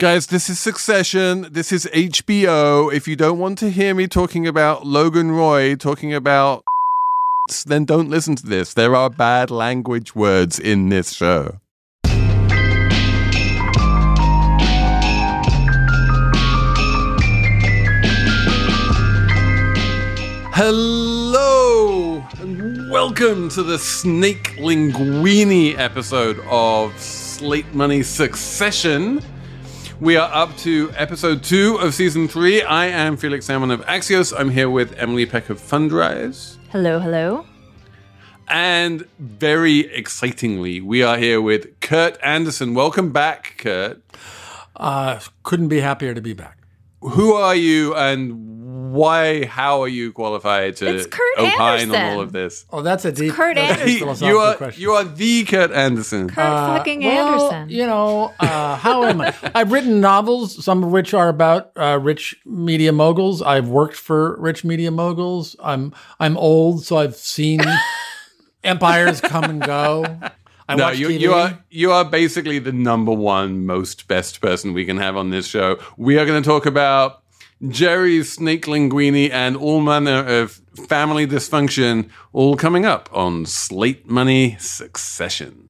Guys, this is Succession. This is HBO. If you don't want to hear me talking about Logan Roy talking about then don't listen to this. There are bad language words in this show. Hello and welcome to the Snake Linguini episode of Slate Money Succession. We are up to episode two of season three. I am Felix Salmon of Axios. I'm here with Emily Peck of Fundrise. Hello, hello. And very excitingly, we are here with Kurt Andersen. Welcome back, Kurt. Uh, couldn't be happier to be back. Who are you and why, how are you qualified to It's Kurt opine Andersen. on all of this? Oh, that's a deep Kurt that's a Andersen. philosophical you are question. you are the Kurt Andersen. Kurt Uh, fucking well, Andersen. You know, uh, how am I? I've written novels, some of which are about uh, rich media moguls. I've worked for rich media moguls. I'm I'm old, so I've seen empires come and go. I no, you, you are you are basically the number one most best person we can have on this show. We are going to talk about Gerri's snake linguini and all manner of family dysfunction, all coming up on Slate Money Succession.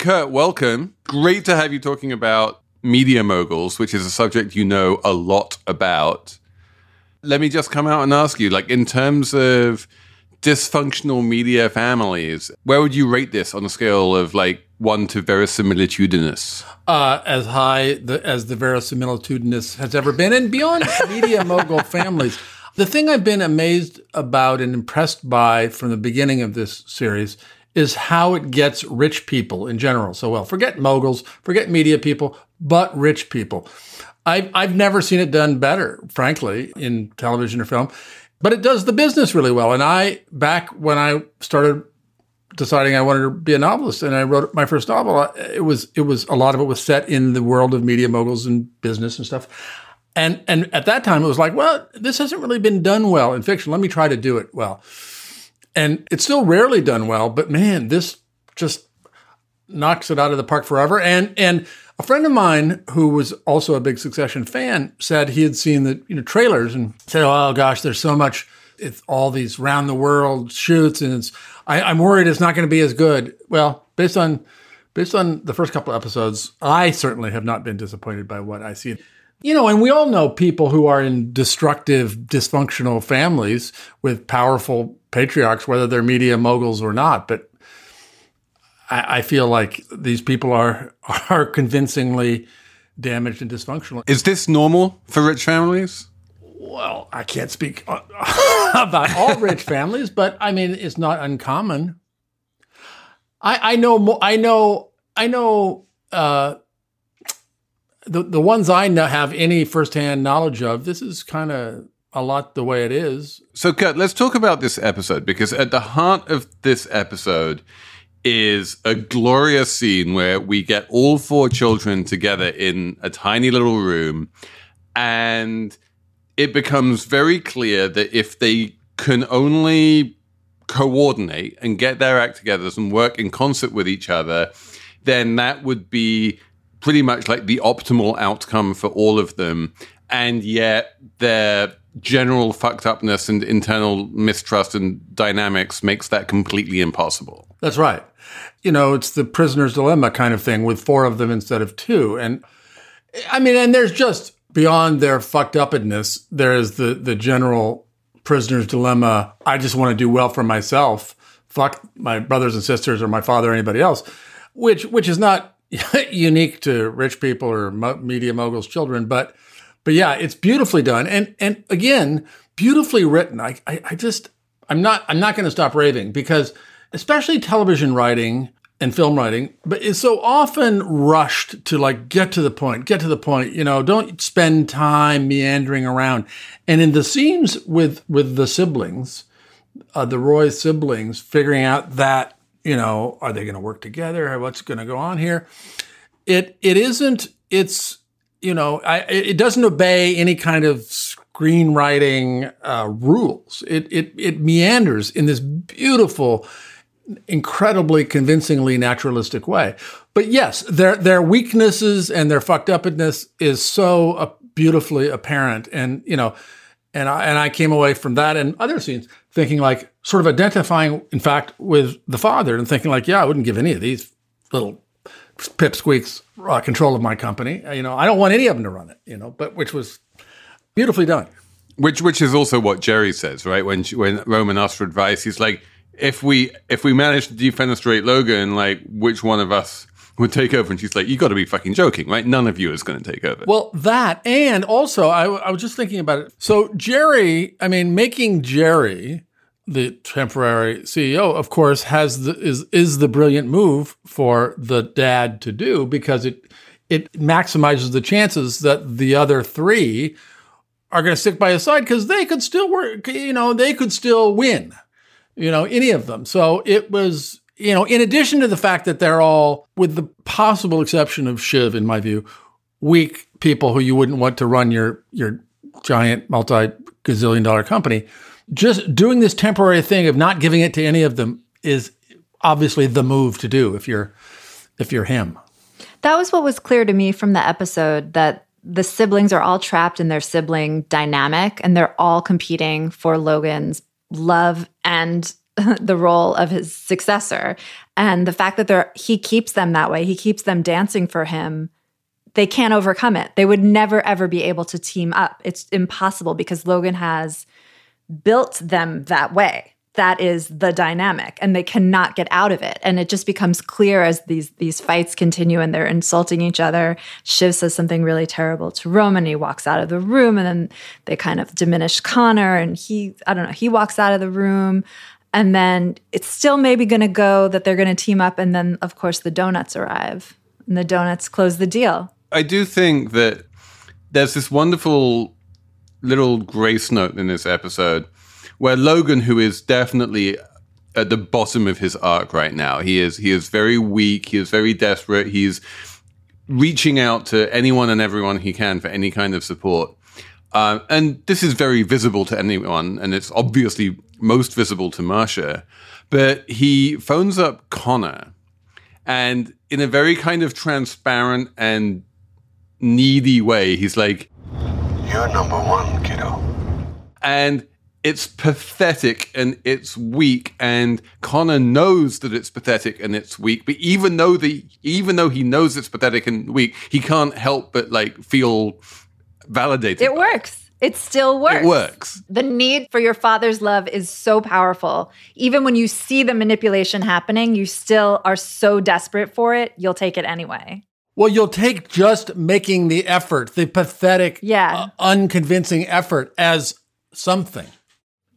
Kurt, welcome. Great to have you talking about media moguls, which is a subject you know a lot about. Let me just come out and ask you, like, in terms of dysfunctional media families, where would you rate this on a scale of like one to verisimilitudinous? uh, as high the, as the verisimilitudinous has ever been, and beyond media mogul families. The thing I've been amazed about and impressed by from the beginning of this series is how it gets rich people in general so well. Forget moguls, forget media people, but rich people. I've, I've never seen it done better, frankly, in television or film, but it does the business really well. And I, back when I started deciding I wanted to be a novelist, and I wrote my first novel. Uh, it was it was a lot of it was set in the world of media moguls and business and stuff. And and at that time, it was like, well, this hasn't really been done well in fiction. Let me try to do it well. And it's still rarely done well, but man, this just knocks it out of the park forever. And and a friend of mine who was also a big Succession fan said he had seen the you know trailers and said, "Oh gosh, there's so much. It's all these round the world shoots, and it's I, I'm worried it's not going to be as good." Well, based on based on the first couple episodes, I certainly have not been disappointed by what I see. You know, and we all know people who are in destructive, dysfunctional families with powerful patriarchs, whether they're media moguls or not. But I, I feel like these people are are convincingly damaged and dysfunctional. Is this normal for rich families? Well, I can't speak uh, about all rich families, but I mean, it's not uncommon. I, I know, mo- I know, I know. Uh, the the ones I know have any firsthand knowledge of. This is kind of a lot the way it is. So, Kurt, let's talk about this episode because at the heart of this episode is a glorious scene where we get all four children together in a tiny little room, and it becomes very clear that if they can only coordinate and get their act together and work in concert with each other, then that would be pretty much like the optimal outcome for all of them. And yet their general fucked upness and internal mistrust and dynamics makes that completely impossible. That's right. You know, it's the prisoner's dilemma kind of thing with four of them instead of two. And I mean, and there's just beyond their fucked upness, there is the the general prisoner's dilemma. I just want to do well for myself. Fuck my brothers and sisters or my father or anybody else, which which is not unique to rich people or media moguls' children, but but yeah, it's beautifully done and and again beautifully written. I I, I just I'm not I'm not going to stop raving because especially television writing and film writing, but it's so often rushed to like get to the point, get to the point. You know, don't spend time meandering around. And in the scenes with with the siblings, uh, the Roy siblings, figuring out that you know, are they going to work together? What's going to go on here? It it isn't. It's you know, I, it doesn't obey any kind of screenwriting uh, rules. It it it meanders in this beautiful incredibly convincingly naturalistic way. But yes, their their weaknesses and their fucked upness is so uh, beautifully apparent, and you know, and I and I came away from that and other scenes thinking like sort of identifying, in fact, with the father and thinking like, yeah, I wouldn't give any of these little pipsqueaks uh, control of my company. Uh, you know, I don't want any of them to run it. You know, but which was beautifully done. Which which is also what Gerri says, right? When she, when Roman asks for advice, he's like if we if we manage to defenestrate Logan, like which one of us would take over? And she's like, "You got to be fucking joking, right? None of you is going to take over." Well, that and also I, I was just thinking about it. So Gerri, I mean, making Gerri the temporary CEO, of course, has the is is the brilliant move for the dad to do because it it maximizes the chances that the other three are going to stick by his side because they could still work. You know, they could still win you know, any of them. So it was, you know, in addition to the fact that they're all, with the possible exception of Shiv, in my view, weak people who you wouldn't want to run your your giant multi gazillion dollar company. Just doing this temporary thing of not giving it to any of them is obviously the move to do if you're if you're him. That was what was clear to me from the episode that the siblings are all trapped in their sibling dynamic and they're all competing for Logan's love and the role of his successor. And the fact that they're he keeps them that way he keeps them dancing for him they can't overcome it. They would never ever be able to team up. It's impossible because logan has built them that way. That is the dynamic and they cannot get out of it. And it just becomes clear as these these fights continue and they're insulting each other. Shiv says something really terrible to roman he walks out of the room and then they kind of diminish connor and he i don't know he walks out of the room and then it's still maybe going to go that they're going to team up and then of course the donuts arrive and the donuts close the deal. I do think that there's this wonderful little grace note in this episode where Logan, who is definitely at the bottom of his arc right now, he is he is very weak. He is very desperate. He's reaching out to anyone and everyone he can for any kind of support. Uh, and this is very visible to anyone, and it's obviously most visible to Marcia. But he phones up Connor, and in a very kind of transparent and needy way, he's like, You're number one, kiddo. And it's pathetic and it's weak and Connor knows that it's pathetic and it's weak but even though the even though he knows it's pathetic and weak he can't help but like feel validated it works it. it still works it works the need for your father's love is so powerful even when you see the manipulation happening you still are so desperate for it you'll take it anyway well, you'll take just making the effort, the pathetic, yeah. Uh, unconvincing effort as something.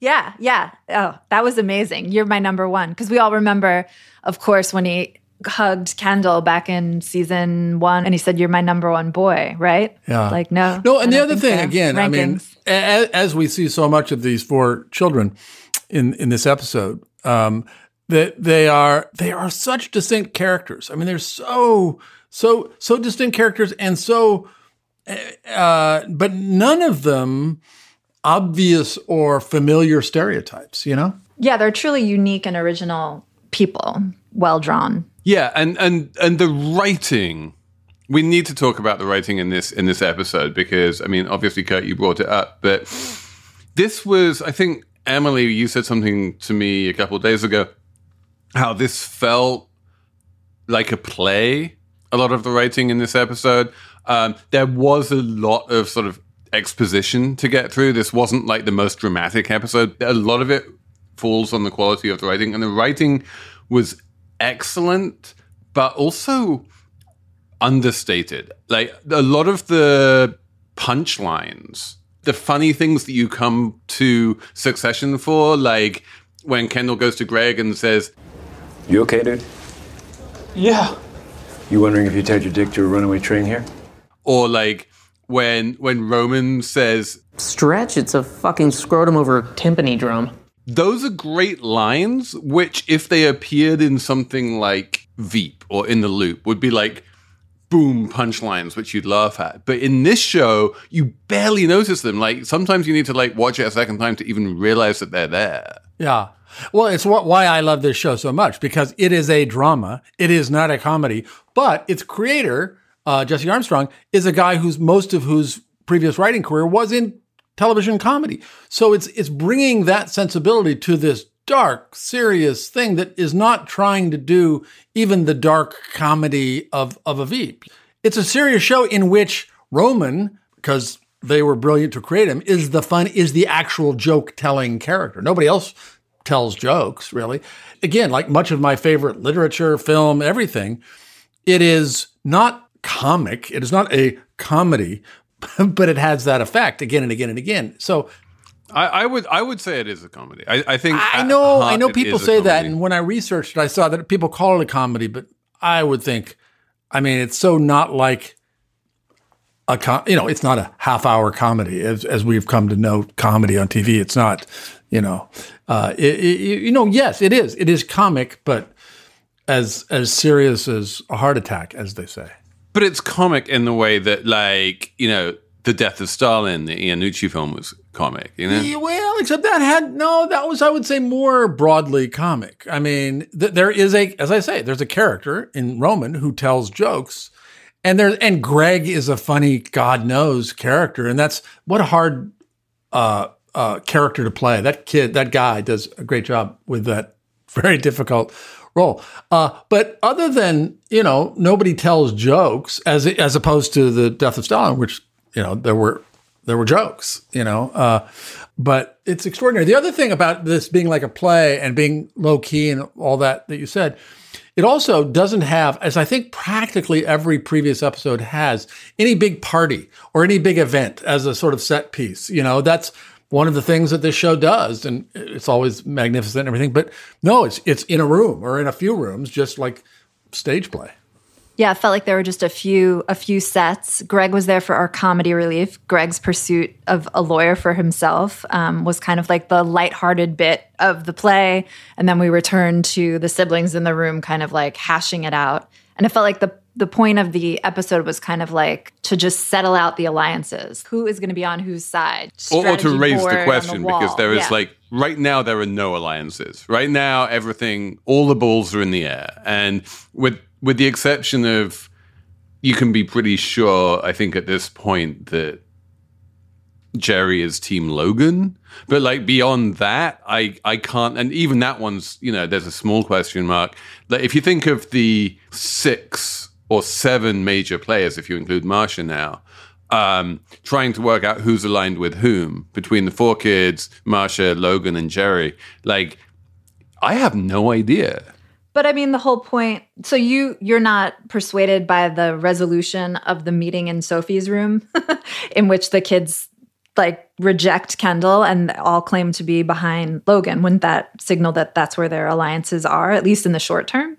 Yeah, yeah. Oh, that was amazing. You're my number one. Because we all remember, of course, when he hugged Kendall back in season one and he said, You're my number one boy, right? Yeah. Like, no. No, and the other thing, so. again, Rankings. I mean, as, as, we see so much of these four children in, in this episode, um, that they are they are such distinct characters. I mean, they're so so so distinct characters and so uh, but none of them obvious or familiar stereotypes, you know? Yeah, they're truly unique and original people, well drawn. Yeah, and and and the writing we need to talk about the writing in this in this episode because I mean obviously Kurt you brought it up but this was I think Emily you said something to me a couple days ago how this felt like a play a lot of the writing in this episode um, there was a lot of sort of exposition to get through. This wasn't like the most dramatic episode. A lot of it falls on the quality of the writing, and the writing was excellent, but also understated. Like a lot of the punchlines, the funny things that you come to Succession for, like when Kendall goes to Greg and says, You okay, dude? Yeah. You wondering if you tied your dick to a runaway train here? Or like when when Roman says Stretch, it's a fucking scrotum over a timpani drum. those are great lines, which if they appeared in something like Veep or in the Loop would be like boom punchlines which you'd laugh at. But in this show, you barely notice them. Like sometimes you need to like watch it a second time to even realize that they're there. Yeah. Well, it's what, why I love this show so much because it is a drama. It is not a comedy, but its creator, uh, Jesse Armstrong, is a guy whose most of whose previous writing career was in television comedy. So it's it's bringing that sensibility to this dark, serious thing that is not trying to do even the dark comedy of of a Veep. It's a serious show in which Roman, because they were brilliant to create him, is the fun is the actual joke telling character. Nobody else tells jokes really. Again, like much of my favorite literature, film, everything, it is not comic. It is not a comedy, but it has that effect again and again and again. So I, I would I would say it is a comedy. I, I think I at know, I know people say that, and when I researched it, I saw that people call it a comedy, but I would think, I mean, it's so not like a com- you know, it's not a half hour comedy as as we've come to know comedy on TV. It's not, you know, uh, it, it- you know, yes, it is. It is comic, but as as serious as a heart attack, as they say. But it's comic in the way that, like, you know, the death of Stalin, the Iannucci film was comic, you know? Yeah, well, except that had no. That was, I would say, more broadly comic. I mean, th- there is a, as I say, there's a character in Roman who tells jokes, and there, and Greg is a funny, God knows, character, and that's what a hard uh, uh, character to play. That kid, that guy, does a great job with that very difficult role. Uh, but other than you know, nobody tells jokes as as opposed to the Death of Stalin, which you know there were there were jokes, you know. Uh, but it's extraordinary. The other thing about this being like a play and being low key and all that that you said, it also doesn't have, as I think practically every previous episode has, any big party or any big event as a sort of set piece. You know, that's one of the things that this show does, and it's always magnificent and everything. But no, it's it's in a room or in a few rooms, just like stage play. Yeah, it felt like there were just a few a few sets. Greg was there for our comedy relief. Greg's pursuit of a lawyer for himself um, was kind of like the lighthearted bit of the play, and then we returned to the siblings in the room, kind of like hashing it out. And it felt like the the point of the episode was kind of like to just settle out the alliances. Who is going to be on whose side? or, or to raise the on question because there is Yeah. like right now there are no alliances right now everything all the balls are in the air and with with the exception of you can be pretty sure i think at this point that gerri is team logan but like beyond that i i can't and even that one's you know there's a small question mark like if you think of the six or seven major players if you include marcia now um, trying to work out who's aligned with whom between the four kids, Marcia, Logan, and Gerri. Like, I have no idea. But I mean, the whole point. So you you're not persuaded by the resolution of the meeting in Sophie's room, in which the kids like reject Kendall and all claim to be behind Logan. Wouldn't that signal that that's where their alliances are, at least in the short term?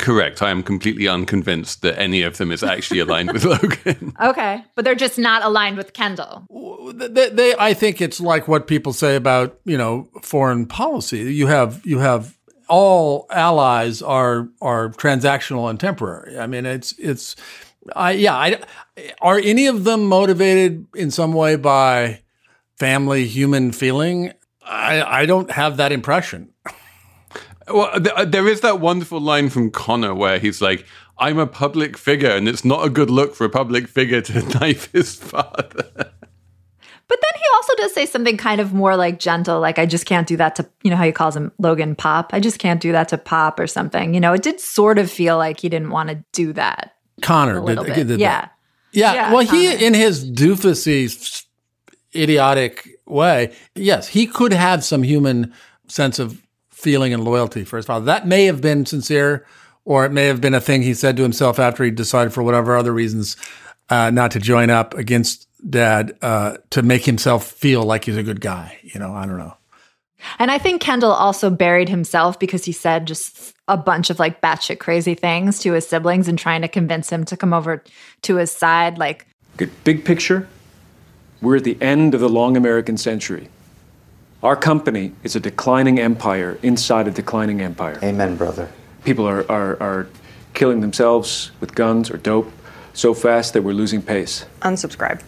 Correct. I am completely unconvinced that any of them is actually aligned with Logan. Okay, but they're just not aligned with Kendall. they, they I think it's like what people say about you know foreign policy. You have you have all allies are are transactional and temporary. I mean, it's it's I yeah. I, are any of them motivated in some way by family, human feeling? I I don't have that impression. Well, th- uh, there is that wonderful line from Connor where he's like, I'm a public figure, and it's not a good look for a public figure to knife his father. But then he also does say something kind of more like gentle, like I just can't do that to you know how he calls him Logan Pop. I just can't do that to Pop or something. You know, it did sort of feel like he didn't want to do that. Connor A did, little did bit. that. Yeah. Yeah, Yeah, well, he in his doofusy, idiotic way, yes, he could have some human sense of feeling and loyalty for his father. That may have been sincere, or it may have been a thing he said to himself after he decided, for whatever other reasons, uh, not to join up against dad uh, to make himself feel like he's a good guy. You know, I don't know. And I think Kendall also buried himself because he said just a bunch of like batshit crazy things to his siblings and trying to convince him to come over to his side. Like, Good. Big picture, we're at the end of the long American century. Our company is a declining empire inside a declining empire. Amen, brother. People are, are, are killing themselves with guns or dope so fast that we're losing pace. Unsubscribe.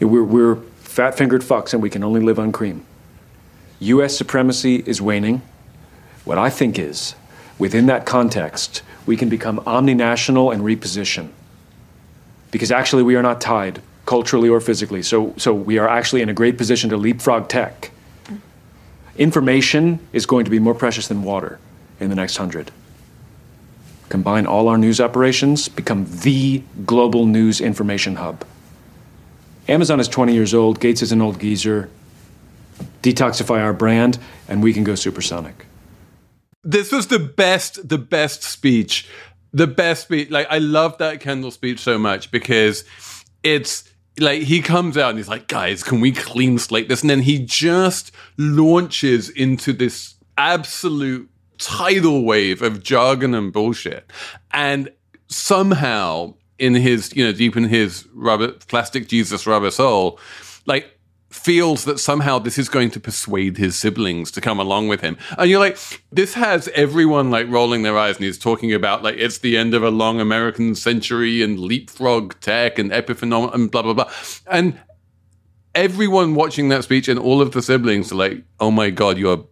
We're, we're fat fingered fucks and we can only live on cream. US supremacy is waning. What I think is, within that context, we can become omninational and reposition. Because actually, we are not tied culturally or physically. So, so we are actually in a great position to leapfrog tech. Information is going to be more precious than water in the next hundred. Combine all our news operations, become the global news information hub. Amazon is 20 years old, Gates is an old geezer. Detoxify our brand, and we can go supersonic. This was the best, the best speech, the best speech. Like I love that Kendall speech so much because it's like he comes out and he's like, guys, can we clean slate this? And then he just launches into this absolute tidal wave of jargon and bullshit. And somehow in his, you know, deep in his rubber plastic Jesus rubber soul, like feels that somehow this is going to persuade his siblings to come along with him. And you're like, this has everyone like rolling their eyes and he's talking about like it's the end of a long American century and leapfrog tech and epiphenomenon and blah blah blah. And everyone watching that speech and all of the siblings are like, oh my god, you're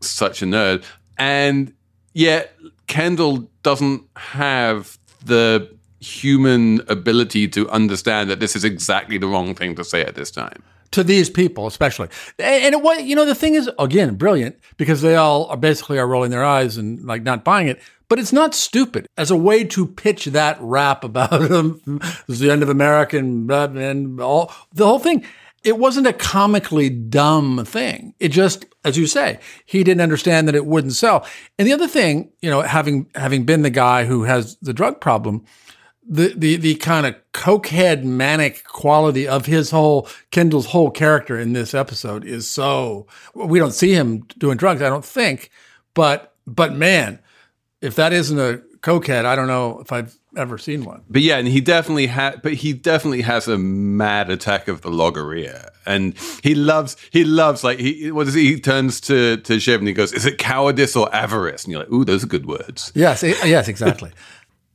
such a nerd. And yet Kendall doesn't have the human ability to understand that this is exactly the wrong thing to say at this time to these people, especially. And, it was, you know, the thing is, again, brilliant because they all are basically are rolling their eyes and like not buying it. But it's not stupid as a way to pitch that rap about the end of America and, and all the whole thing. It wasn't a comically dumb thing. It just, as you say, he didn't understand that it wouldn't sell. And the other thing, you know, having having been the guy who has the drug problem, the the the kind of cokehead manic quality of his whole Kendall's whole character in this episode is so we don't see him doing drugs, I don't think, but but man, if that isn't a cokehead, I don't know if I've ever seen one. But yeah, and he definitely had but he definitely has a mad attack of the logorrhea. And he loves he loves like he what is he, he turns to to Shiv and he goes, Is it cowardice or avarice? And you're like, ooh, those are good words. Yes, yes, exactly.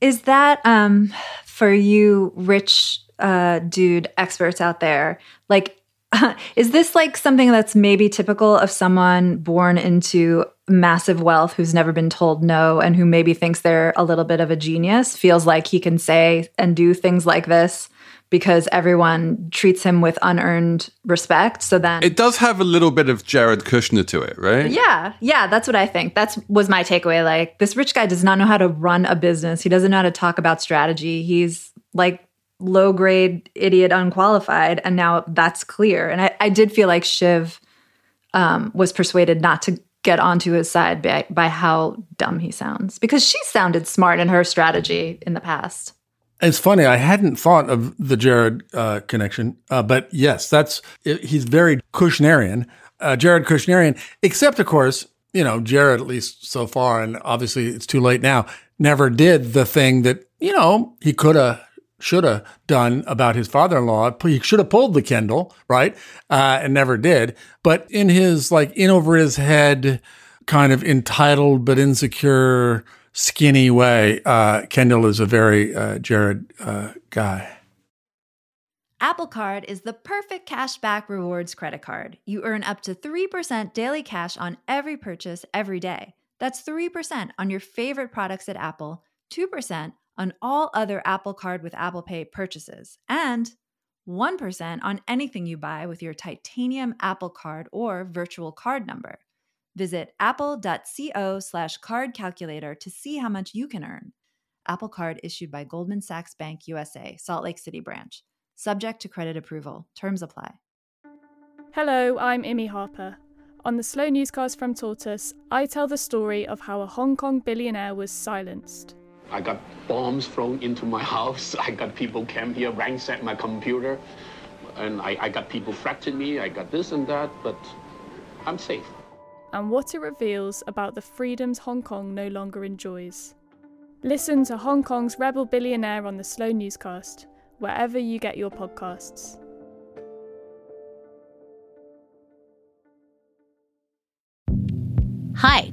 Is that um, for you, rich uh, dude experts out there? Like, is this like something that's maybe typical of someone born into massive wealth who's never been told no and who maybe thinks they're a little bit of a genius, feels like he can say and do things like this? Because everyone treats him with unearned respect. So then it does have a little bit of Jared Kushner to it, right? Yeah, yeah, that's what I think. That's was my takeaway. Like this rich guy does not know how to run a business. He doesn't know how to talk about strategy. He's like low grade idiot unqualified and now that's clear and i, I did feel like shiv um, was persuaded not to get onto his side by, by how dumb he sounds because she sounded smart in her strategy in the past it's funny. I hadn't thought of the Jared uh, connection, uh, but yes, that's he's very Kushnerian, uh, Jared Kushnerian. Except, of course, you know Jared at least so far, and obviously it's too late now. Never did the thing that you know he could have, should have done about his father-in-law. He should have pulled the Kendall, right? Uh, and never did. But in his like in over his head, kind of entitled but insecure skinny way, uh, Kendall is a very uh, Jared uh, guy. Apple Card is the perfect cashback rewards credit card. You earn up to 3% daily cash on every purchase every day. That's 3% on your favorite products at Apple, 2% on all other Apple Card with Apple Pay purchases, and 1% on anything you buy with your titanium Apple Card or virtual card number. Visit apple.co slash card calculator to see how much you can earn. Apple Card issued by Goldman Sachs Bank USA, Salt Lake City branch. Subject to credit approval. Terms apply. Hello, I'm Imi Harper. On the Slow Newscast from Tortoise, I tell the story of how a Hong Kong billionaire was silenced. I got bombs thrown into my house. I got people came here, ransacked my computer. And I, I got people threatening me. I got this and that, but I'm safe. And what it reveals about the freedoms Hong Kong no longer enjoys. Listen to Hong Kong's Rebel Billionaire on the Slow Newscast, wherever you get your podcasts. Hi,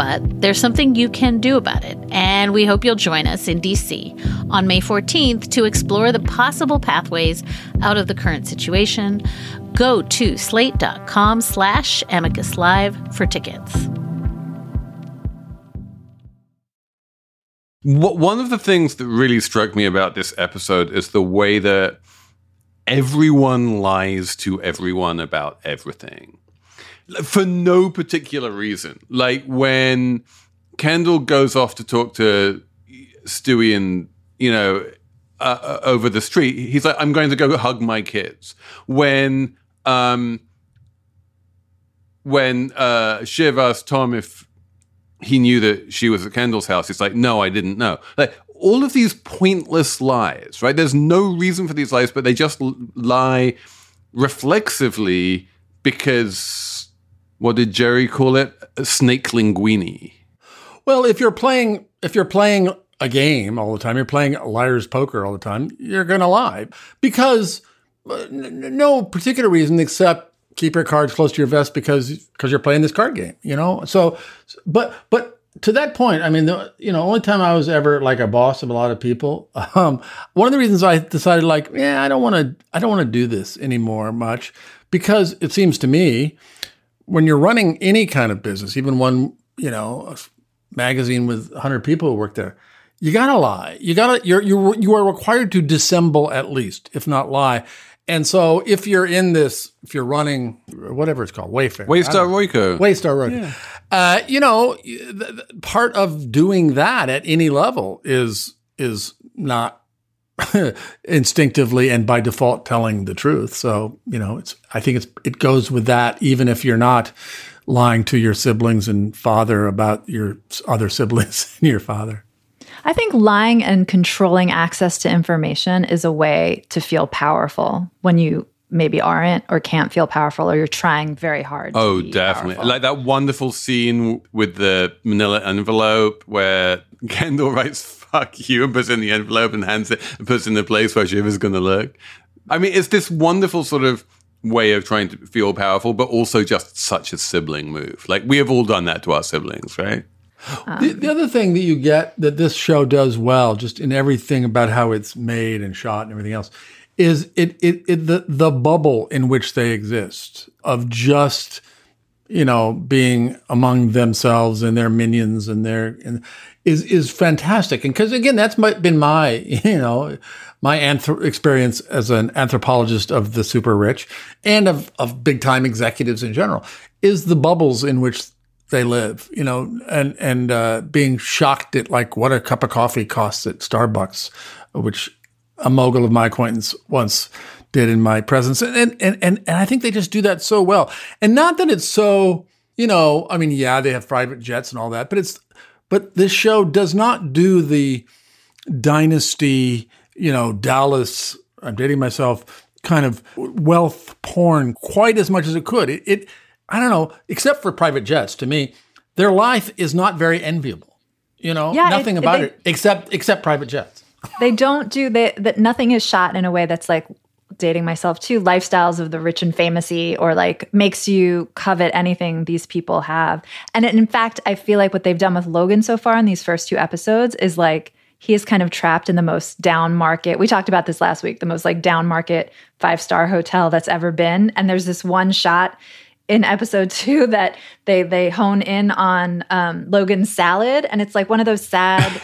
But there's something you can do about it, and we hope you'll join us in DC on May 14th to explore the possible pathways out of the current situation. Go to slate.com slash amicus live for tickets. One of the things that really struck me about this episode is the way that everyone lies to everyone about everything for no particular reason. Like when Kendall goes off to talk to Stewy and, you know, uh, uh over the street, he's like, I'm going to go hug my kids. When, um, when uh, Shiv asked Tom if he knew that she was at Kendall's house. It's like, no, I didn't know. Like all of these pointless lies, right? There's no reason for these lies, but they just lie reflexively because what did Gerri call it? Snake linguini. Well, if you're playing, if you're playing a game all the time, you're playing liar's poker all the time, you're going to lie because uh, no particular reason except keep your cards close to your vest because because you're playing this card game, you know. So, but but to that point, I mean, the you know, only time I was ever like a boss of a lot of people. Um, one of the reasons I decided, like, yeah, I don't want to, I don't want to do this anymore much because it seems to me when you're running any kind of business, even one, you know, a magazine with 100 people who work there, you gotta lie. You gotta, you're, you you are required to dissemble at least, if not lie. And so if you're in this, if you're running whatever it's called, Wayfair, Waystar Royco, Waystar Royco, yeah. uh, you know, part of doing that at any level is is not instinctively and by default telling the truth. So you know, it's I think it's it goes with that, even if you're not lying to your siblings and father about your other siblings and your father. I think lying and controlling access to information is a way to feel powerful when you maybe aren't or can't feel powerful or you're trying very hard. Oh, definitely. Powerful. Like that wonderful scene with the manila envelope where Kendall writes fuck you and puts in the envelope and hands it and puts in the place where Shiv is going to look. I mean, it's this wonderful sort of way of trying to feel powerful, but also just such a sibling move. Like we have all done that to our siblings, right? Um, the, the, other thing that you get that this show does well, just in everything about how it's made and shot and everything else, is it, it, it the the bubble in which they exist of just you know being among themselves and their minions and their and is is fantastic. And because again, that's my, been my you know my experience as an anthropologist of the super rich and of of big time executives in general is the bubbles in which they live, you know, and and uh, being shocked at like what a cup of coffee costs at Starbucks, which a mogul of my acquaintance once did in my presence, and and and and, I think they just do that so well, and not that it's so, you know, I mean, yeah, they have private jets and all that, but it's but this show does not do the dynasty, you know, Dallas. I'm dating myself. Kind of wealth porn quite as much as it could. It, it I don't know, except for private jets, to me, their life is not very enviable. You know, yeah, nothing it, about they, it except except private jets. They don't do that. Nothing is shot in a way that's like dating myself too. Lifestyles of the rich and famousy, or like makes you covet anything these people have. And in fact, I feel like what they've done with Logan so far in these first two episodes is like he is kind of trapped in the most down market. We talked about this last week, the most like down market five star hotel that's ever been. And there's this one shot in episode two that they they hone in on um, Logan's salad, and it's like one of those sad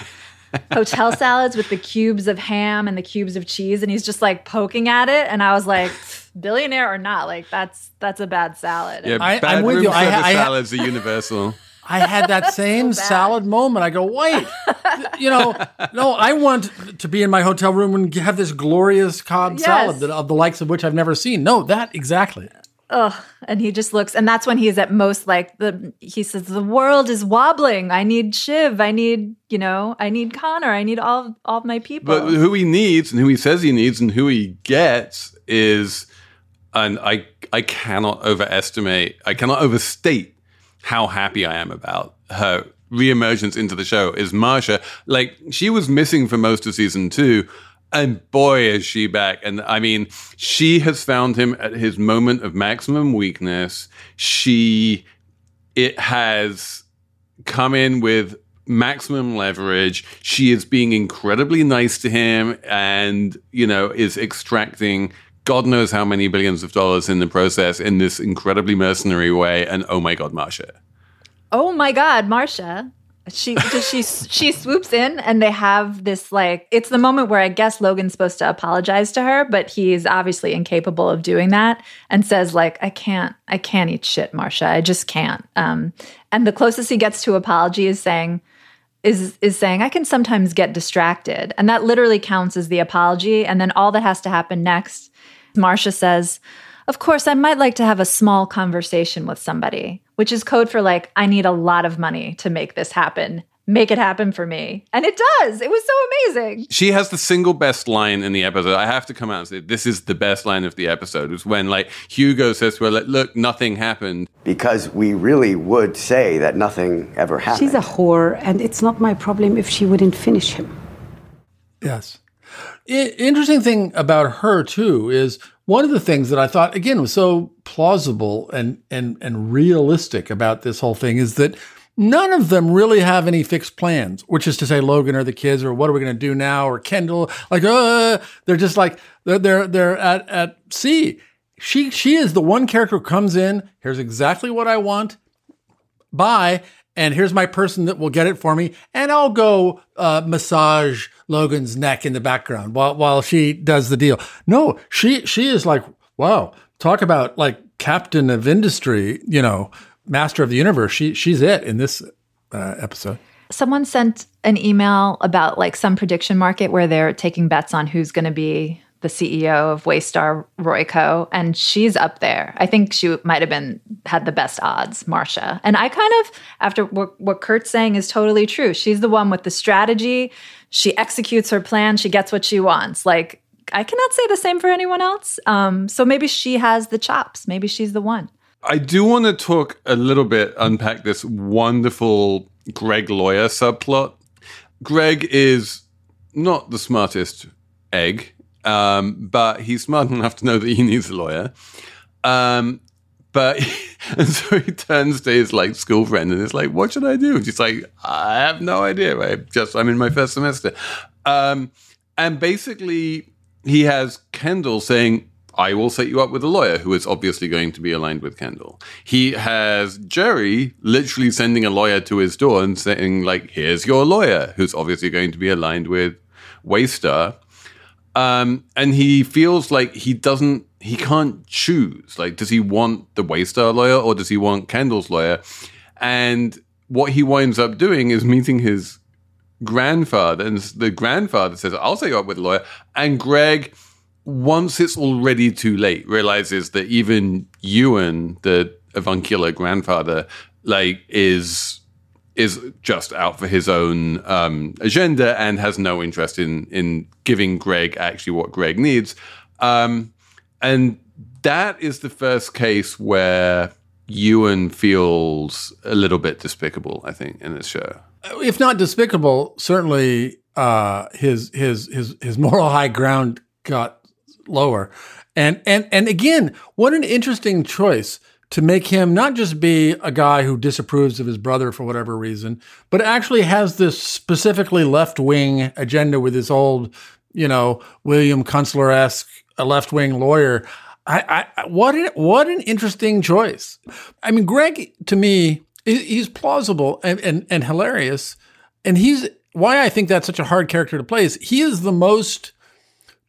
hotel salads with the cubes of ham and the cubes of cheese, and he's just like poking at it, and I was like, billionaire or not, like that's that's a bad salad. Yeah, I- bad I'm with room you. I- service I- salads are universal. I had that same So salad moment. I go, wait, you know, no, I want to be in my hotel room and have this glorious Cobb Yes. salad that, of the likes of which I've never seen. No, that exactly. Ugh. And he just looks, and that's when he's at most like the. He says, "The world is wobbling. I need Shiv. I need, you know, I need Connor. I need all all my people." But who he needs and who he says he needs and who he gets is, and I I cannot overestimate, I cannot overstate how happy I am about her reemergence into the show. Is Marcia like she was missing for most of season two, and boy is she back! And I mean, she has found him at his moment of maximum weakness. She it has come in with maximum leverage. She is being incredibly nice to him and, you know, is extracting God knows how many billions of dollars in the process in this incredibly mercenary way. And oh my God, Marcia. oh my God, Marcia. She she she swoops in and they have this like it's the moment where I guess Logan's supposed to apologize to her, but he's obviously incapable of doing that and says like I can't I can't eat shit, Marcia. I just can't. Um, and the closest he gets to apology is saying is is saying I can sometimes get distracted, and that literally counts as the apology. And then all that has to happen next, Marcia says, "Of course, I might like to have a small conversation with somebody," which is code for like I need a lot of money to make this happen. Make it happen for me, and it does. It was so amazing. She has the single best line in the episode. I have to come out and say this is the best line of the episode. Is when like Hugo says to her, like, "Look, nothing happened." Because we really would say that nothing ever happened. She's a whore, and it's not my problem if she wouldn't finish him. Yes. I- interesting thing about her too is one of the things that I thought again was so plausible and and and realistic about this whole thing is that none of them really have any fixed plans, which is to say Logan or the kids or what are we going to do now or Kendall like uh they're just like they're they're they're at at sea. She she is the one character who comes in, here's exactly what I want. Bye. And here's my person that will get it for me, and I'll go uh, massage Logan's neck in the background while while she does the deal. No, she she is like, wow, talk about like captain of industry, you know, master of the universe. She she's it in this uh, episode. Someone sent an email about like some prediction market where they're taking bets on who's going to be the CEO of Waystar Royco, and she's up there. I think she might have been had the best odds, Marcia. And I kind of, after what, what Kurt's saying is totally true. She's the one with the strategy. She executes her plan. She gets what she wants. Like I cannot say the same for anyone else. Um, so maybe she has the chops. Maybe she's the one. I do want to talk a little bit, unpack this wonderful Greg lawyer subplot. Greg is not the smartest egg, um, but he's smart enough to know that he needs a lawyer. Um, but and so he turns to his like school friend and is like, "What should I do?" And she's like, "I have no idea. I just I'm in my first semester." Um, and basically, he has Kendall saying, I will set you up with a lawyer who is obviously going to be aligned with Kendall. He has Gerri literally sending a lawyer to his door and saying, like, here's your lawyer, who's obviously going to be aligned with Waystar. Um, and he feels like he doesn't, he can't choose. Like, does he want the Waystar lawyer or does he want Kendall's lawyer? And what he winds up doing is meeting his grandfather, and the grandfather says, I'll set you up with a lawyer. And Greg, once it's already too late, realizes that even Ewan, the avuncular grandfather, like is is just out for his own um, agenda and has no interest in in giving Greg actually what Greg needs. Um, and that is the first case where Ewan feels a little bit despicable, I think, in this show. If not despicable, certainly uh, his his his his moral high ground got lower. And and and again, what an interesting choice to make him not just be a guy who disapproves of his brother for whatever reason, but actually has this specifically left wing agenda with this old, you know, William Kunstler esque left wing lawyer. I, I, what an, what an interesting choice. I mean, Greg to me, he's plausible and, and, and hilarious, and he's why I think that's such a hard character to play is he is the most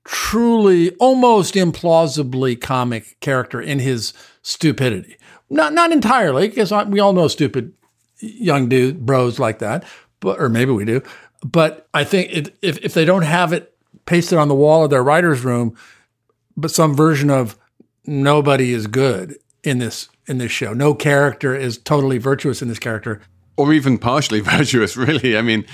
truly, almost implausibly comic character in his stupidity. Not not entirely, because we all know stupid young dude bros like that, but or maybe we do. But I think it, if if they don't have it pasted on the wall of their writers' room, but some version of nobody is good in this in this show. No character is totally virtuous in this character, or even partially virtuous. Really, I mean,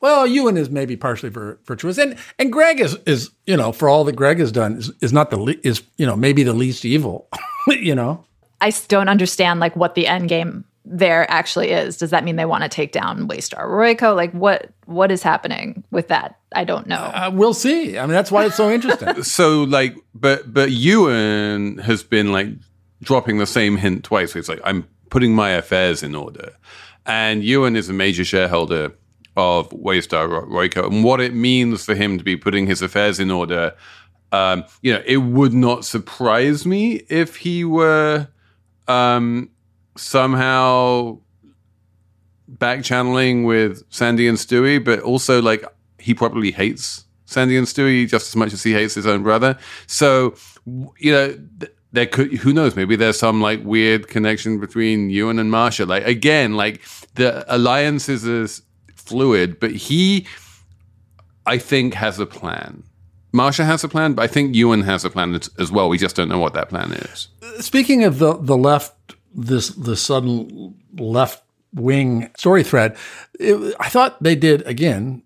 well, Ewan is maybe partially vir- virtuous, and and Greg is is you know for all that Greg has done is, is not the le- is you know maybe the least evil, you know. I don't understand like what the end game there actually is. Does that mean they want to take down Waystar Royco? Like what what is happening with that? I don't know. Uh, we'll see. I mean, that's why it's so interesting. so like, but but Ewan has been like dropping the same hint twice. It's like I'm putting my affairs in order, and Ewan is a major shareholder of Waystar Royco and what it means for him to be putting his affairs in order. Um, you know, it would not surprise me if he were um, somehow back channeling with Sandy and Stewy, but also like he probably hates Sandy and Stewy just as much as he hates his own brother. So, you know, there could who knows maybe there's some like weird connection between Ewan and Marcia. Like again, like the alliance is as fluid, but he, I think, has a plan. Marcia has a plan, but I think Ewan has a plan as well. We just don't know what that plan is. Uh, speaking of the the left, this the sudden left wing story thread, it, I thought they did again.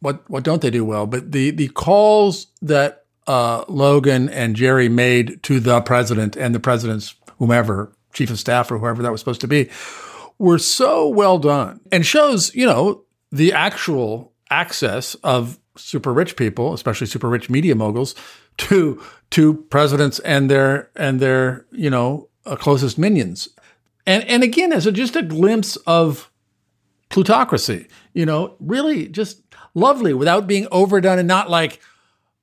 What what don't they do well? But the the calls that uh, Logan and Gerri made to the president and the president's whomever chief of staff or whoever that was supposed to be were so well done and shows you know the actual access of super rich people, especially super rich media moguls, to to presidents and their and their you know closest minions, and and again as a, just a glimpse of plutocracy, you know, really just lovely without being overdone and not like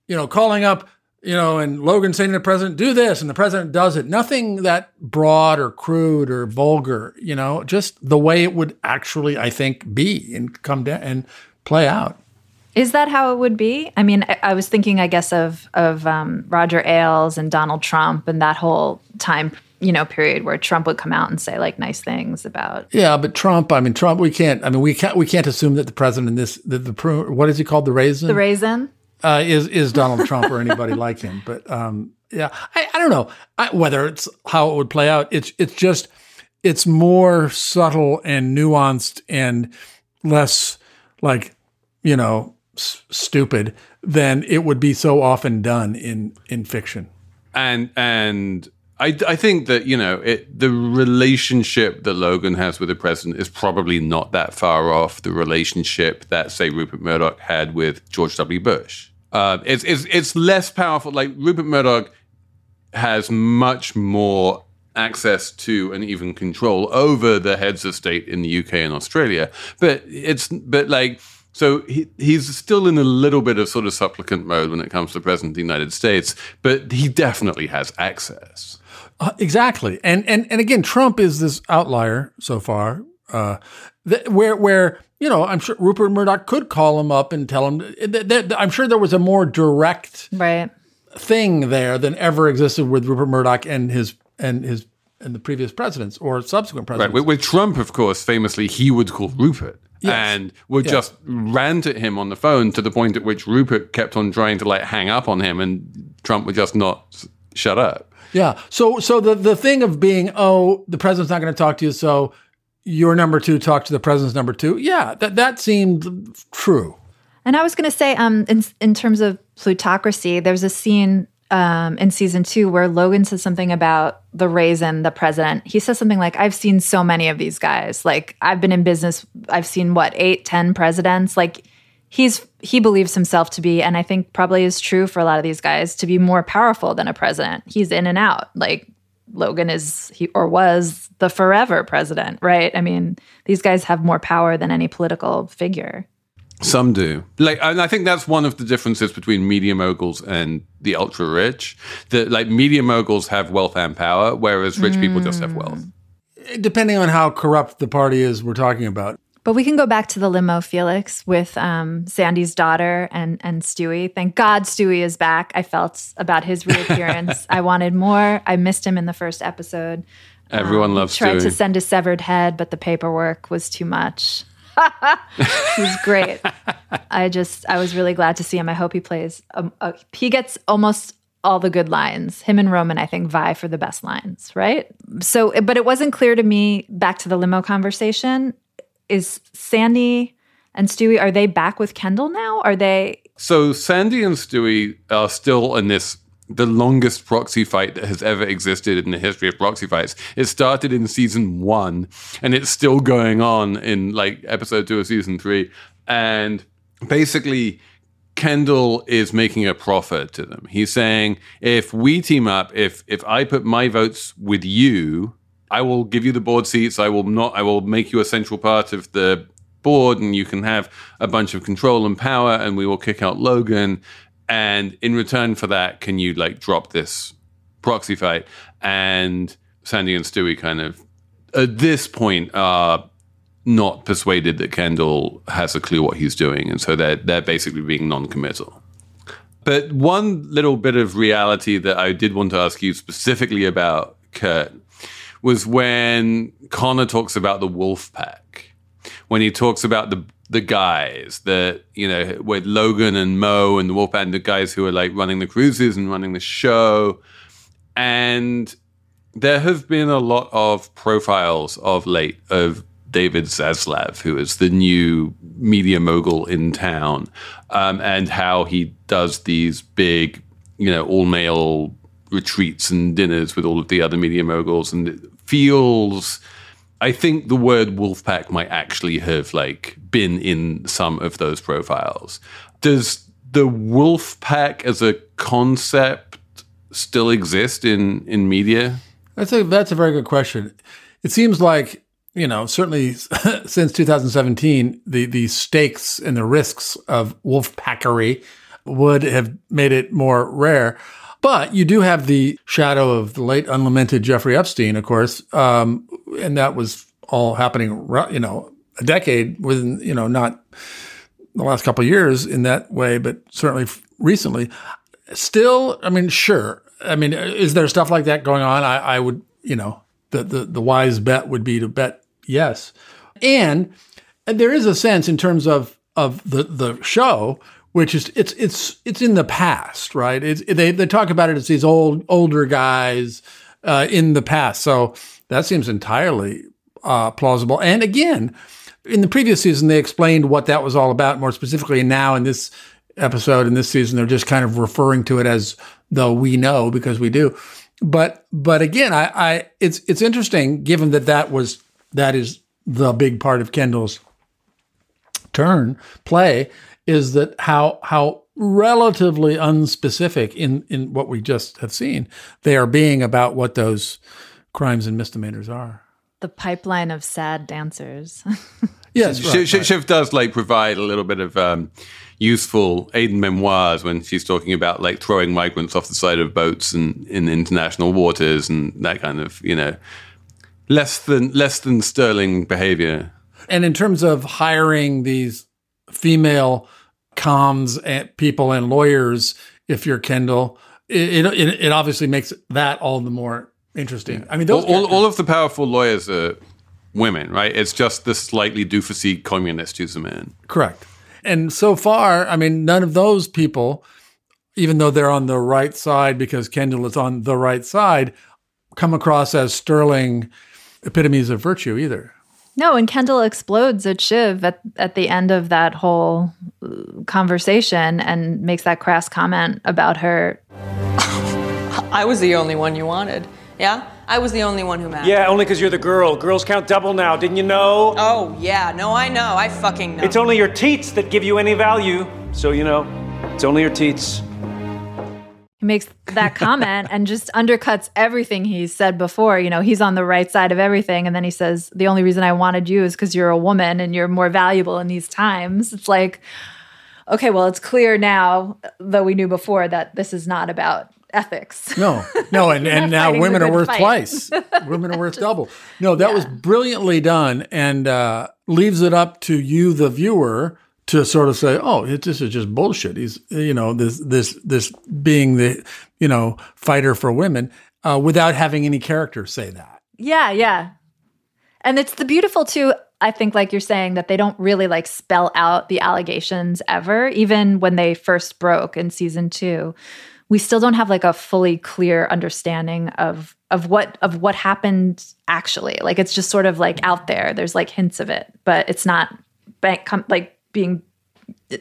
you know calling up you know, and Logan saying to the president, do this, and the president does it. Nothing that broad or crude or vulgar, you know, just the way it would actually, I think, be and come down and play out. Is that how it would be? I mean, I, I was thinking, I guess, of of um, Roger Ailes and Donald Trump and that whole time, you know, period where Trump would come out and say like nice things about. Yeah, but Trump. I mean, Trump. We can't. I mean, we can't. We can't assume that the president in this, the, the what is he called, the raisin? The raisin uh, is is Donald Trump or anybody like him. But um, yeah, I, I don't know I, whether it's how it would play out. It's it's just it's more subtle and nuanced and less like you know s- stupid than it would be so often done in in fiction. And and I, I think that you know it, the relationship that Logan has with the president is probably not that far off the relationship that say Rupert Murdoch had with George W. Bush. Uh, it's, it's it's less powerful. Like Rupert Murdoch has much more access to and even control over the heads of state in the UK and Australia. But it's but like so he, he's still in a little bit of sort of supplicant mode when it comes to the president of the United States, but he definitely has access. Uh, exactly, and and and again, Trump is this outlier so far, uh, th- where where you know, I'm sure Rupert Murdoch could call him up and tell him. That, that, I'm sure there was a more direct right thing there than ever existed with Rupert Murdoch and his and his and the previous presidents or subsequent presidents. Right. With, with Trump, of course, famously he would call Rupert. Yes. And would yes. just rant at him on the phone to the point at which Rupert kept on trying to like hang up on him, and Trump would just not shut up. Yeah. So so the the thing of being oh the president's not going to talk to you, so your number two talk to the president's number two. Yeah, that that seemed true. And I was going to say, um, in in terms of plutocracy, there's a scene um, in season two where Logan says something about the raisin, the president. He says something like, "I've seen so many of these guys. Like I've been in business. I've seen what eight, ten presidents. Like." He's he believes himself to be, and I think probably is true for a lot of these guys to be more powerful than a president. He's in and out. Like Logan is he or was the forever president, right? I mean, these guys have more power than any political figure. Some do. Like, and I think that's one of the differences between media moguls and the ultra rich. That like media moguls have wealth and power, whereas rich people just have wealth. Depending on how corrupt the party is we're talking about. But we can go back to the limo, Felix, with um, Sandy's daughter and and Stewy. Thank God Stewy is back. I felt about his reappearance. I wanted more. I missed him in the first episode. Everyone Um, loves tried Stewy. to send a severed head, but the paperwork was too much. He's great. I just I was really glad to see him. I hope he plays. Um, uh, he gets almost all the good lines. Him and Roman, I think, vie for the best lines, right? So, but it wasn't clear to me. Back to the limo conversation. Is Sandy and Stewy are they back with Kendall now? Are they? So Sandy and Stewy are still in this the longest proxy fight that has ever existed in the history of proxy fights. It started in season one, and it's still going on in like episode two of season three. And basically, Kendall is making a proffer to them. He's saying, if we team up, if if I put my votes with you, I will give you the board seats. I will not. I will make you a central part of the board, and you can have a bunch of control and power. And we will kick out Logan. And in return for that, can you like drop this proxy fight? And Sandy and Stewy kind of at this point are not persuaded that Kendall has a clue what he's doing, and so they're they're basically being non-committal. But one little bit of reality that I did want to ask you specifically about, Kurt, was when Connor talks about the wolf pack. When he talks about the the guys that, you know, with Logan and Mo and the wolf pack, and the guys who are like running the cruises and running the show. And there have been a lot of profiles of late of David Zaslav, who is the new media mogul in town, um, and how he does these big, you know, all male retreats and dinners with all of the other media moguls. And feels, I think the word Wolfpack might actually have like been in some of those profiles. Does the Wolfpack as a concept still exist in in media? That's a that's a very good question. It seems like you know certainly since 2017, the the stakes and the risks of wolf packery would have made it more rare. But you do have the shadow of the late unlamented Jeffrey Epstein, of course, um, and that was all happening, you know, a decade within, you know, not the last couple years in that way, but certainly recently. Still, I mean, sure. I mean, is there stuff like that going on? I, I would, you know, the, the the wise bet would be to bet yes, and, and there is a sense in terms of of the the show, which is it's it's it's in the past, right? It's, they they talk about it as these old older guys uh, in the past, so that seems entirely uh, plausible. And again, in the previous season, they explained what that was all about more specifically. And now in this episode, in this season, they're just kind of referring to it as though we know because we do. But but again, I, I it's it's interesting given that that was that is the big part of Kendall's turn play is that how how relatively unspecific in in what we just have seen they are being about what those crimes and misdemeanors are. The pipeline of sad dancers. Yes, Sh- right, Sh- right. Shiv does like provide a little bit of um, useful aide-memoires when she's talking about like throwing migrants off the side of boats and in international waters and that kind of you know less than less than sterling behavior. And in terms of hiring these female comms and people and lawyers, if you're Kendall, it, it, it obviously makes that all the more interesting. I mean, those all, all, all of the powerful lawyers are women, right? It's just the slightly doofusy communist who's a man. Correct. And so far, I mean, none of those people, even though they're on the right side because Kendall is on the right side, come across as sterling epitomes of virtue either. No, and Kendall explodes at Shiv at, at the end of that whole uh, conversation and makes that crass comment about her. I was the only one you wanted. Yeah? I was the only one who mattered. Yeah, only because you're the girl. Girls count double now, didn't you know? Oh, yeah. No, I know. I fucking know. It's only your teats that give you any value. So, you know, it's only your teats. He makes that comment and just undercuts everything he's said before. You know, he's on the right side of everything. And then he says, The only reason I wanted you is because you're a woman and you're more valuable in these times. It's like, okay, well, it's clear now, though we knew before, that this is not about ethics. No, no, and, and now women are worth fight. twice. women are worth double. No, that was brilliantly done and uh, leaves it up to you, the viewer, to sort of say, "Oh, it, this is just bullshit." He's, you know, this this this being the, you know, fighter for women uh, without having any character say that. Yeah, yeah. And it's the beautiful too, I think, like you're saying, that they don't really like spell out the allegations ever, even when they first broke in season two. We still don't have like a fully clear understanding of of what of what happened actually. Like it's just sort of like out there. There's like hints of it, but it's not bank com- like being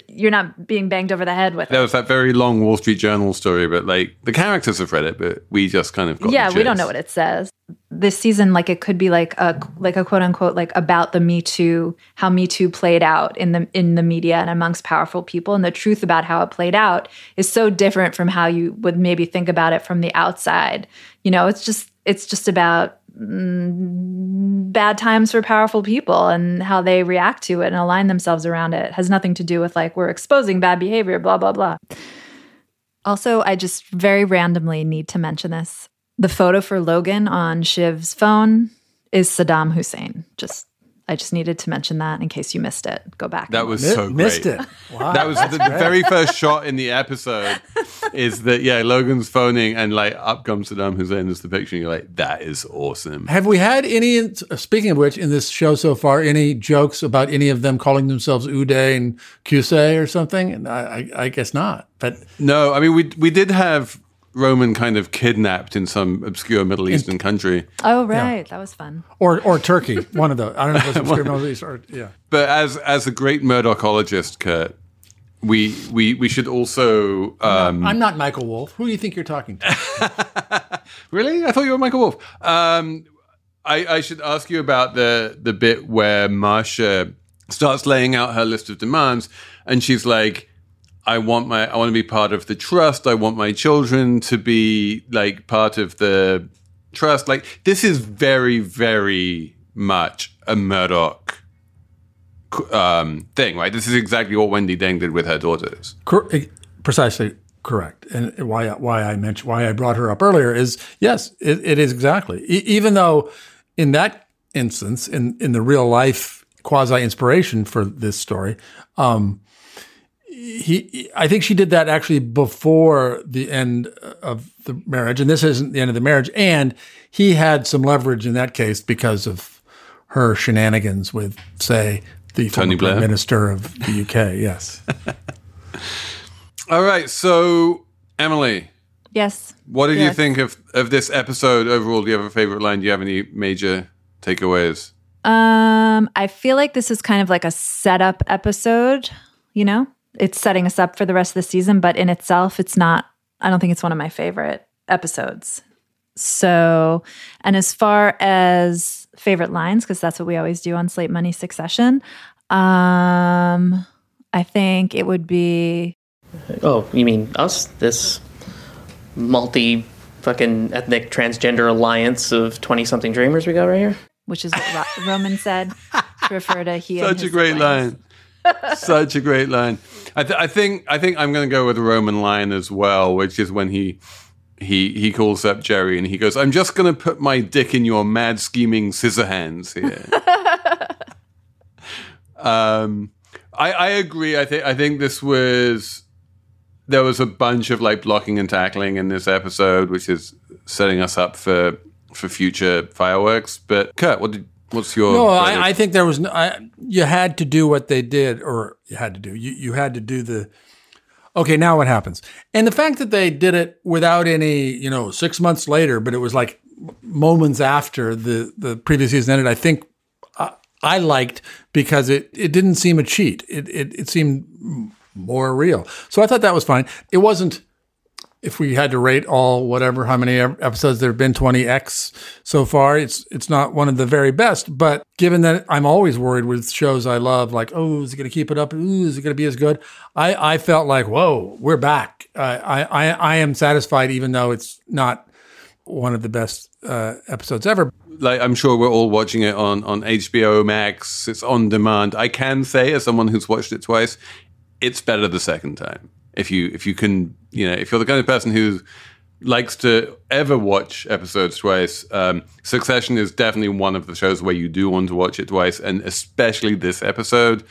you're not being banged over the head with it. There was that very long Wall Street Journal story, but like the characters have read it, but we just kind of got. yeah we don't know what it says this season like it could be like a like a quote unquote like about the me too how me too played out in the in the media and amongst powerful people and the truth about how it played out is so different from how you would maybe think about it from the outside you know it's just it's just about Mm, bad times for powerful people and how they react to it and align themselves around it. it has nothing to do with like we're exposing bad behavior blah blah blah also, I just very randomly need to mention this. The photo for Logan on Shiv's phone is Saddam Hussein. Just I just needed to mention that in case you missed it. Go back. That was look. so great. missed it. Wow, that was the, the very first shot in the episode. Is that yeah? Logan's phoning, and like up comes Saddam Hussein as the picture. And you're like, that is awesome. Have we had any? Speaking of which, in this show so far, any jokes about any of them calling themselves Uday and Qusay or something? And I, I, I guess not. But No, I mean we we did have Roman kind of kidnapped in some obscure Middle Eastern country. Oh right, that was fun. or or Turkey, one of those. I don't know if it's obscure Middle East or yeah. But as as a great Murdocologist, Kurt, we we we should also um, I'm not Michael Wolff. Who do you think you're talking to? really. I thought you were Michael Wolff. Um, I, I should ask you about the the bit where Marcia starts laying out her list of demands, and she's like, "I want my I want to be part of the trust. I want my children to be like part of the trust." Like this is very very much a Murdoch um, thing, right? This is exactly what Wendy Deng did with her daughters. Cor- eh, precisely correct. And why why I mentioned why I brought her up earlier is yes, it, it is exactly. E- even though in that instance, in in the real life quasi inspiration for this story, um, he I think she did that actually before the end of the marriage, and this isn't the end of the marriage. And he had some leverage in that case because of her shenanigans with, say, the Tony Blair? Prime Minister of the UK. Yes. All right, so Emily, Yes. What did you think of of this episode overall? Do you have a favorite line? Do you have any major takeaways? Um, I feel like this is kind of like a setup episode, you know? It's setting us up for the rest of the season, but in itself, it's not, I don't think it's one of my favorite episodes. So, and as far as favorite lines, because that's what we always do on Slate Money Succession, um, I think it would be Oh, you mean us? This multi fucking ethnic transgender alliance of 20 something dreamers we got right here? which is what Roman said to refer to he. and Such a great siblings. line. Such a great line. I, th- I think I think I'm going to go with the Roman line as well, which is when he he he calls up Gerri and he goes, "I'm just going to put my dick in your mad scheming scissor hands here." um, I I agree. I think I think this was there was a bunch of like blocking and tackling in this episode, which is setting us up for for future fireworks. But Kurt, what did what's your No. I, I think there was no, I, you had to do what they did, or you had to do. You you had to do the. Okay, now what happens? And the fact that they did it without any, you know, six months later, but it was like moments after the the previous season ended. I think I, I liked because it it didn't seem a cheat. It it it seemed more real. So I thought that was fine. It wasn't if we had to rate all whatever how many episodes there have been 20x so far it's it's not one of the very best but given that i'm always worried with shows i love like oh is it going to keep it up ooh is it going to be as good i i felt like whoa we're back uh, I, I I am satisfied, even though it's not one of the best uh, episodes ever. Like I'm sure we're all watching it on on HBO Max. It's on demand. I can say, as someone who's watched it twice, it's better the second time. If you if you can, you know, if you're the kind of person who likes to ever watch episodes twice, um, Succession is definitely one of the shows where you do want to watch it twice, and especially this episode.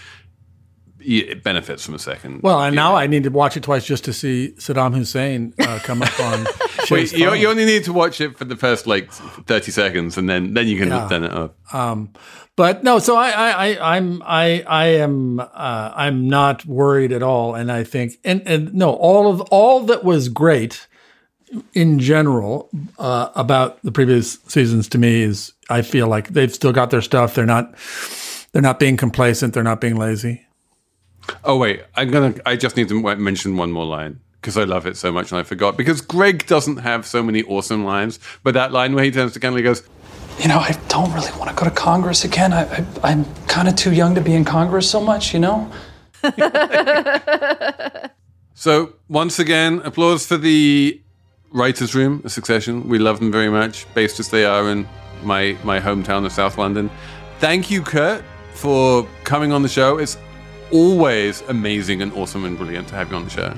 It benefits from a second. Well, and now I need to watch it twice just to see Saddam Hussein uh, come up on. Wait, you, you only need to watch it for the first like thirty seconds, and then then you can Yeah. turn it off. Um, but no, so I, I, I I'm, I, I am, uh, I'm not worried at all, and I think, and and no, all of all that was great in general uh, about the previous seasons to me is I feel like they've still got their stuff. They're not, they're not being complacent. They're not being lazy. Oh wait, I'm gonna. I just need to mention one more line because I love it so much and I forgot. Because Greg doesn't have so many awesome lines, but that line where he turns to Ken and he goes, You know, I don't really want to go to Congress again. I, I, I'm kind of too young to be in Congress so much, you know? So once again, applause for the writers' room, of Succession. We love them very much, based as they are in my my hometown of South London. Thank you, Kurt, for coming on the show. It's always amazing and awesome and brilliant to have you on the show.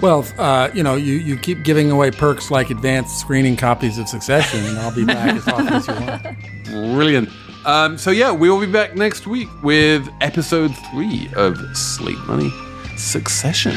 Well, uh, you know, you, you keep giving away perks like advanced screening copies of Succession, and I'll be back as often as you want. Brilliant. Um, so yeah, we will be back next week with episode three of Slate Money Succession.